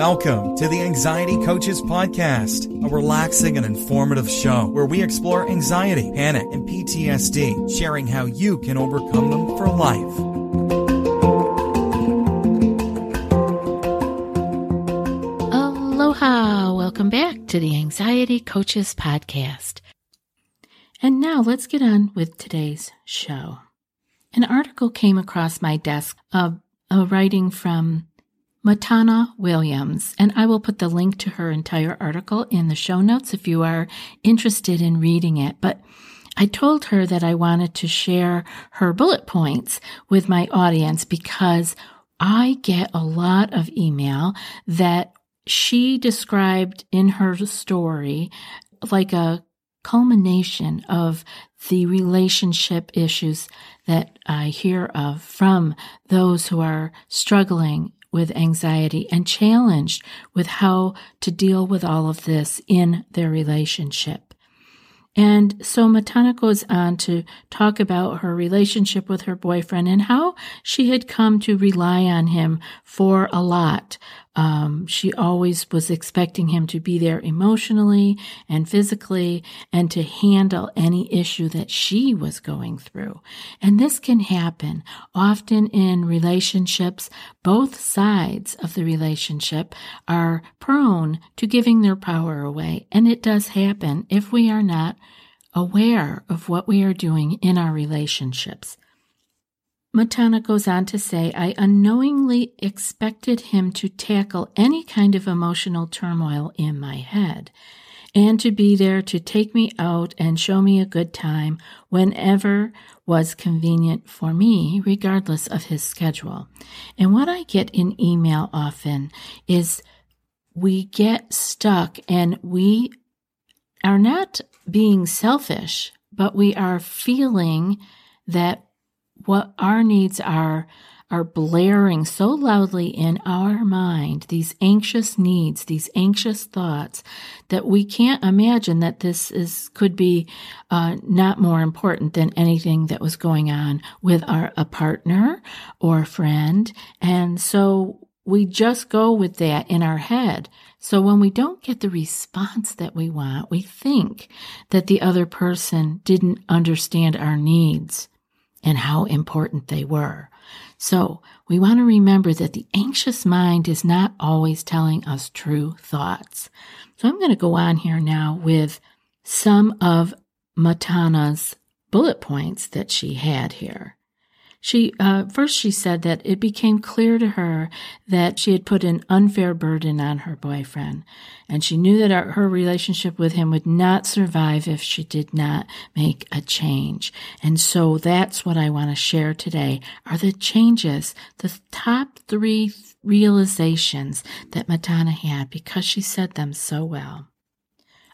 Welcome to the Anxiety Coaches Podcast, a relaxing and informative show where we explore anxiety, panic, and PTSD, sharing how you can overcome them for life. Aloha! Welcome back to the Anxiety Coaches Podcast. And now let's get on with today's show. An article came across my desk of a writing from Matana Williams, and I will put the link to her entire article in the show notes if you are interested in reading it. But I told her that I wanted to share her bullet points with my audience because I get a lot of email that she described in her story like a culmination of the relationship issues that I hear of from those who are struggling with anxiety and challenged with how to deal with all of this in their relationship. And so Matana goes on to talk about her relationship with her boyfriend and how she had come to rely on him for a lot. Um, she always was expecting him to be there emotionally and physically and to handle any issue that she was going through. And this can happen often in relationships. Both sides of the relationship are prone to giving their power away. And it does happen if we are not aware of what we are doing in our relationships. Matana goes on to say, I unknowingly expected him to tackle any kind of emotional turmoil in my head and to be there to take me out and show me a good time whenever was convenient for me, regardless of his schedule. And what I get in email often is we get stuck and we are not being selfish, but we are feeling that what our needs are are blaring so loudly in our mind, these anxious needs, these anxious thoughts, that we can't imagine that this is could be uh, not more important than anything that was going on with our a partner or a friend, and so we just go with that in our head. So when we don't get the response that we want, we think that the other person didn't understand our needs and how important they were. So we want to remember that the anxious mind is not always telling us true thoughts. So I'm going to go on here now with some of Matana's bullet points that she had here. She uh, first she said that it became clear to her that she had put an unfair burden on her boyfriend, and she knew that her, her relationship with him would not survive if she did not make a change. And so that's what I want to share today: are the changes, the top three realizations that Matana had because she said them so well.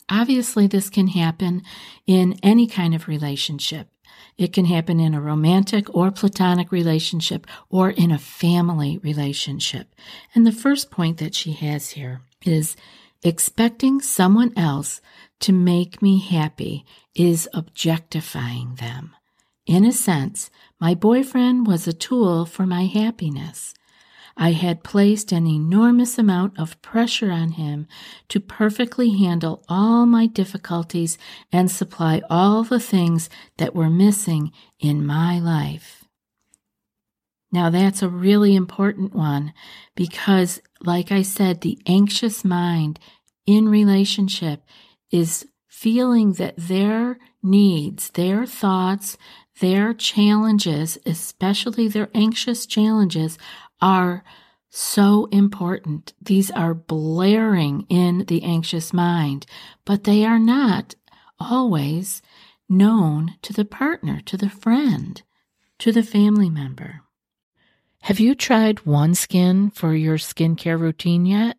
Obviously, this can happen in any kind of relationship. It can happen in a romantic or platonic relationship or in a family relationship. And the first point that she has here is expecting someone else to make me happy is objectifying them. In a sense, my boyfriend was a tool for my happiness. I had placed an enormous amount of pressure on him to perfectly handle all my difficulties and supply all the things that were missing in my life. Now, that's a really important one because, like I said, the anxious mind in relationship is feeling that their needs, their thoughts, their challenges, especially their anxious challenges, are so important. These are blaring in the anxious mind, but they are not always known to the partner, to the friend, to the family member. Have you tried OneSkin for your skincare routine yet?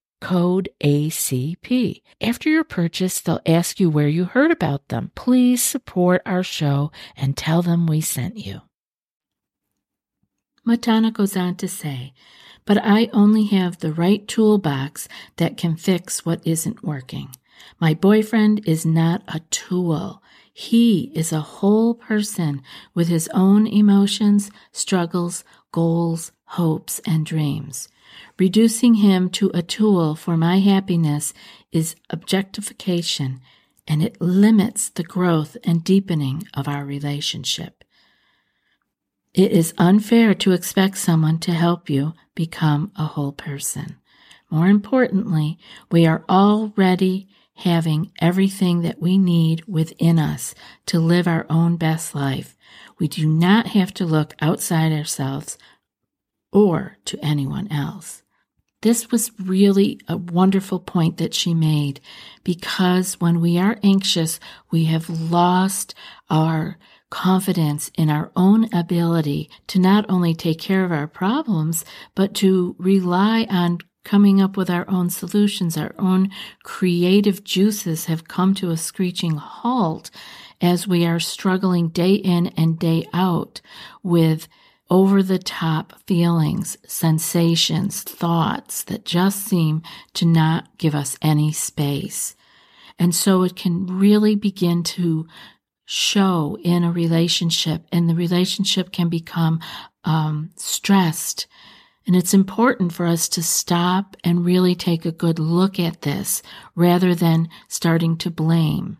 code ACP. After your purchase, they'll ask you where you heard about them. Please support our show and tell them we sent you. Matana goes on to say, but I only have the right toolbox that can fix what isn't working. My boyfriend is not a tool. He is a whole person with his own emotions, struggles, goals, hopes, and dreams. Reducing him to a tool for my happiness is objectification and it limits the growth and deepening of our relationship. It is unfair to expect someone to help you become a whole person. More importantly, we are already having everything that we need within us to live our own best life. We do not have to look outside ourselves or to anyone else. This was really a wonderful point that she made because when we are anxious, we have lost our confidence in our own ability to not only take care of our problems, but to rely on coming up with our own solutions. Our own creative juices have come to a screeching halt as we are struggling day in and day out with over the top feelings, sensations, thoughts that just seem to not give us any space. And so it can really begin to show in a relationship, and the relationship can become um, stressed. And it's important for us to stop and really take a good look at this rather than starting to blame.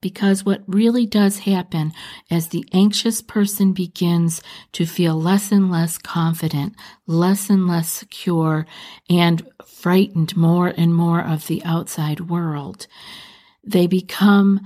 Because what really does happen as the anxious person begins to feel less and less confident, less and less secure, and frightened more and more of the outside world, they become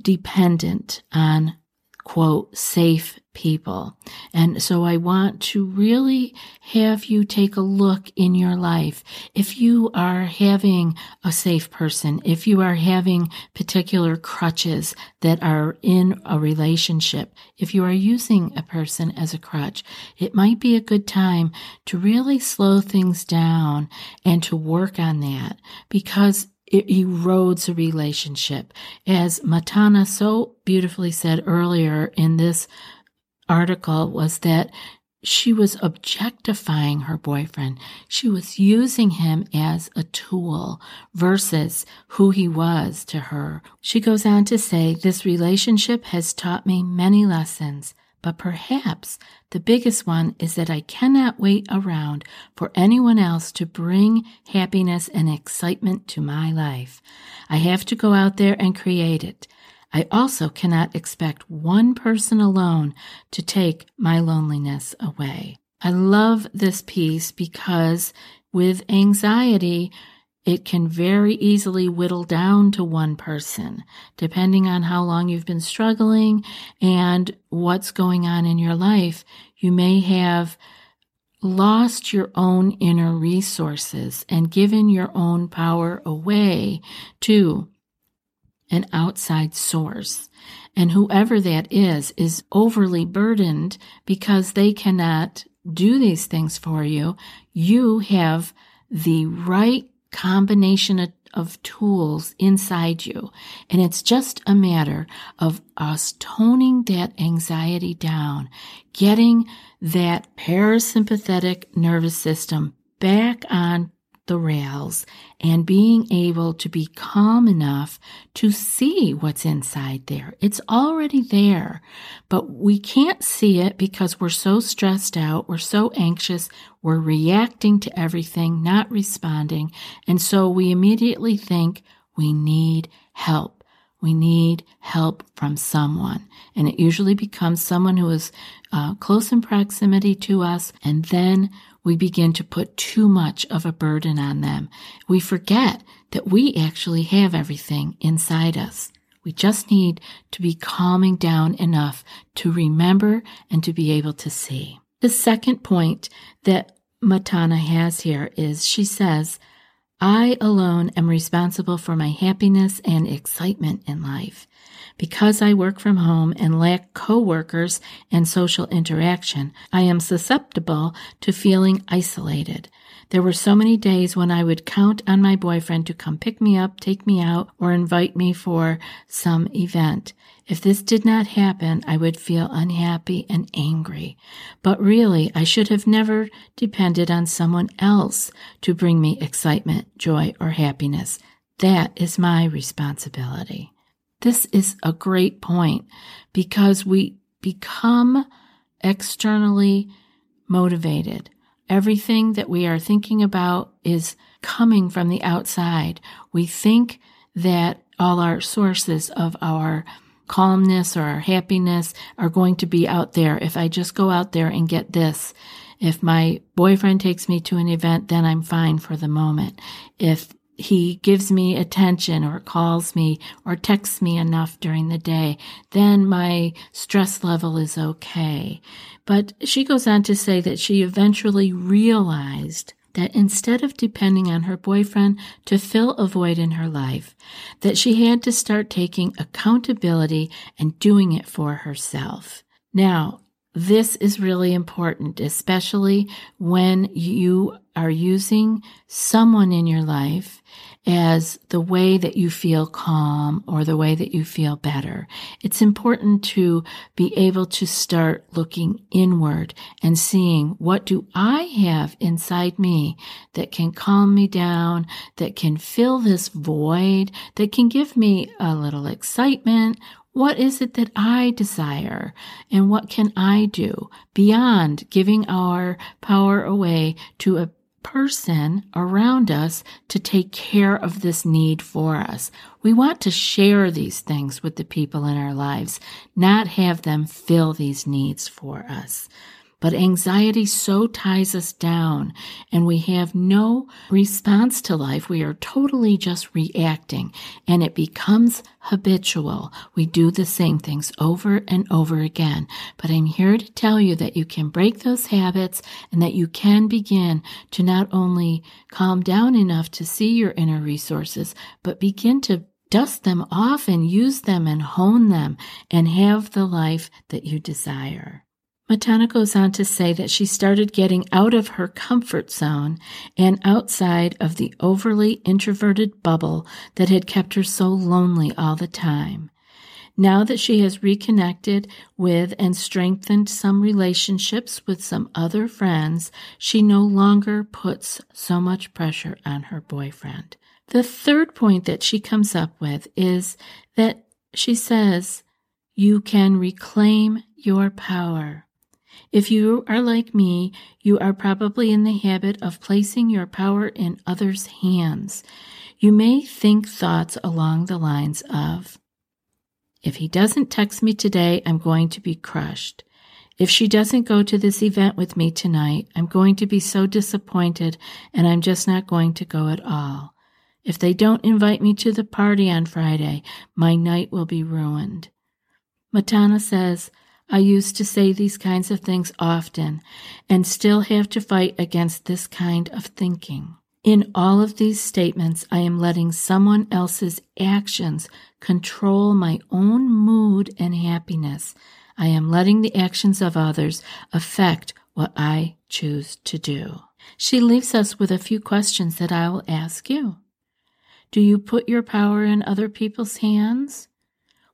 dependent on quote, safe people. And so I want to really have you take a look in your life. If you are having a safe person, if you are having particular crutches that are in a relationship, if you are using a person as a crutch, it might be a good time to really slow things down and to work on that because it erodes a relationship. As Matana so beautifully said earlier in this article was that she was objectifying her boyfriend. She was using him as a tool versus who he was to her. She goes on to say, this relationship has taught me many lessons. But perhaps the biggest one is that I cannot wait around for anyone else to bring happiness and excitement to my life. I have to go out there and create it. I also cannot expect one person alone to take my loneliness away. I love this piece because with anxiety, it can very easily whittle down to one person, depending on how long you've been struggling and what's going on in your life. You may have lost your own inner resources and given your own power away to an outside source. And whoever that is, is overly burdened because they cannot do these things for you. You have the right combination of, of tools inside you. And it's just a matter of us toning that anxiety down, getting that parasympathetic nervous system back on the rails and being able to be calm enough to see what's inside there. It's already there, but we can't see it because we're so stressed out. We're so anxious. We're reacting to everything, not responding. And so we immediately think we need help. We need help from someone. And it usually becomes someone who is uh, close in proximity to us. And then we begin to put too much of a burden on them. We forget that we actually have everything inside us. We just need to be calming down enough to remember and to be able to see. The second point that Matana has here is she says, I alone am responsible for my happiness and excitement in life. Because I work from home and lack coworkers and social interaction, I am susceptible to feeling isolated. There were so many days when I would count on my boyfriend to come pick me up, take me out, or invite me for some event. If this did not happen, I would feel unhappy and angry. But really, I should have never depended on someone else to bring me excitement, joy, or happiness. That is my responsibility. This is a great point because we become externally motivated. Everything that we are thinking about is coming from the outside. We think that all our sources of our calmness or our happiness are going to be out there. If I just go out there and get this, if my boyfriend takes me to an event, then I'm fine for the moment. If he gives me attention or calls me or texts me enough during the day, then my stress level is okay. But she goes on to say that she eventually realized that instead of depending on her boyfriend to fill a void in her life, that she had to start taking accountability and doing it for herself. Now, this is really important, especially when you are using someone in your life as the way that you feel calm or the way that you feel better. It's important to be able to start looking inward and seeing what do I have inside me that can calm me down, that can fill this void, that can give me a little excitement what is it that I desire? And what can I do beyond giving our power away to a person around us to take care of this need for us. We want to share these things with the people in our lives, not have them fill these needs for us. But anxiety so ties us down and we have no response to life. We are totally just reacting and it becomes habitual. We do the same things over and over again. But I'm here to tell you that you can break those habits and that you can begin to not only calm down enough to see your inner resources, but begin to dust them off and use them and hone them and have the life that you desire. Matana goes on to say that she started getting out of her comfort zone and outside of the overly introverted bubble that had kept her so lonely all the time. Now that she has reconnected with and strengthened some relationships with some other friends, she no longer puts so much pressure on her boyfriend. The third point that she comes up with is that she says, You can reclaim your power. If you are like me, you are probably in the habit of placing your power in others' hands. You may think thoughts along the lines of, if he doesn't text me today, I'm going to be crushed. If she doesn't go to this event with me tonight, I'm going to be so disappointed and I'm just not going to go at all. If they don't invite me to the party on Friday, my night will be ruined. Matana says, I used to say these kinds of things often and still have to fight against this kind of thinking. In all of these statements, I am letting someone else's actions control my own mood and happiness. I am letting the actions of others affect what I choose to do. She leaves us with a few questions that I will ask you. Do you put your power in other people's hands?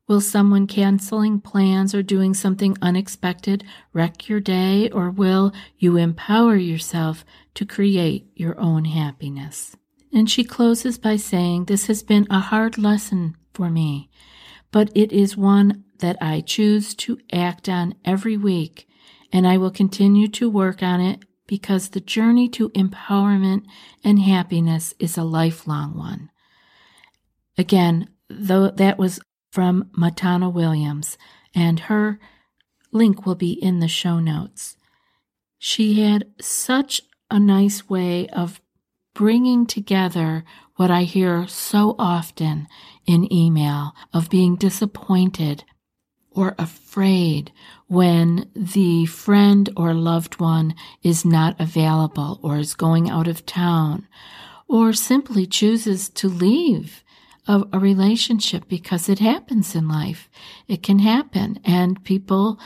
Will someone canceling plans or doing something unexpected wreck your day, or will you empower yourself to create your own happiness. And she closes by saying, This has been a hard lesson for me, but it is one that I choose to act on every week, and I will continue to work on it because the journey to empowerment and happiness is a lifelong one. Again, though that was from Matana Williams, and her link will be in the show notes. She had such a nice way of bringing together what I hear so often in email of being disappointed or afraid when the friend or loved one is not available or is going out of town or simply chooses to leave a, a, relationship because it happens in life. It can happen and people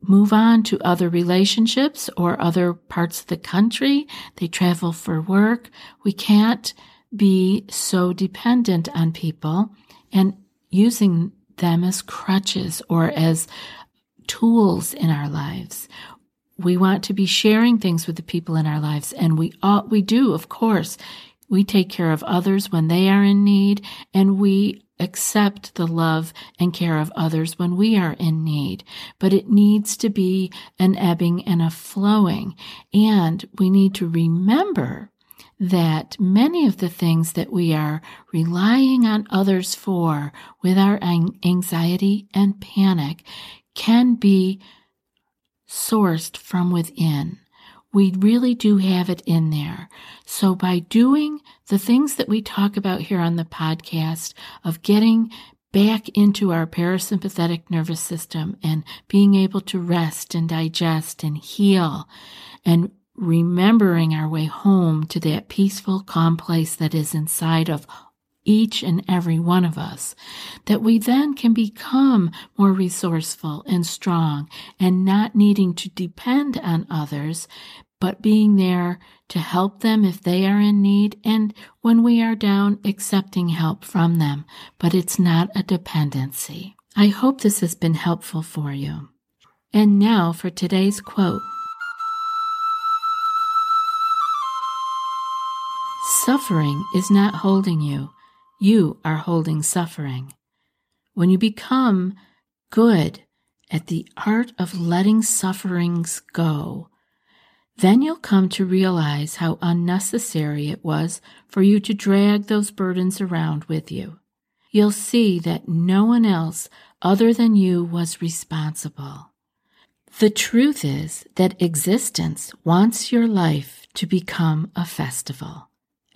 move on to other relationships or other parts of the country. They travel for work. We can't be so dependent on people and using them as crutches or as tools in our lives. We want to be sharing things with the people in our lives and we all, we do, of course. We take care of others when they are in need and we accept the love and care of others when we are in need. But it needs to be an ebbing and a flowing. And we need to remember that many of the things that we are relying on others for with our anxiety and panic can be sourced from within. We really do have it in there. So by doing the things that we talk about here on the podcast of getting back into our parasympathetic nervous system and being able to rest and digest and heal and remembering our way home to that peaceful, calm place that is inside of each and every one of us, that we then can become more resourceful and strong and not needing to depend on others, but being there to help them if they are in need and when we are down, accepting help from them. But it's not a dependency. I hope this has been helpful for you. And now for today's quote. Suffering is not holding you. You are holding suffering. When you become good at the art of letting sufferings go, then you'll come to realize how unnecessary it was for you to drag those burdens around with you. You'll see that no one else other than you was responsible. The truth is that existence wants your life to become a festival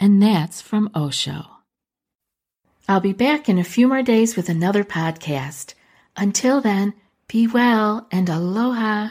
and that's from Osho. I'll be back in a few more days with another podcast. Until then, be well and aloha.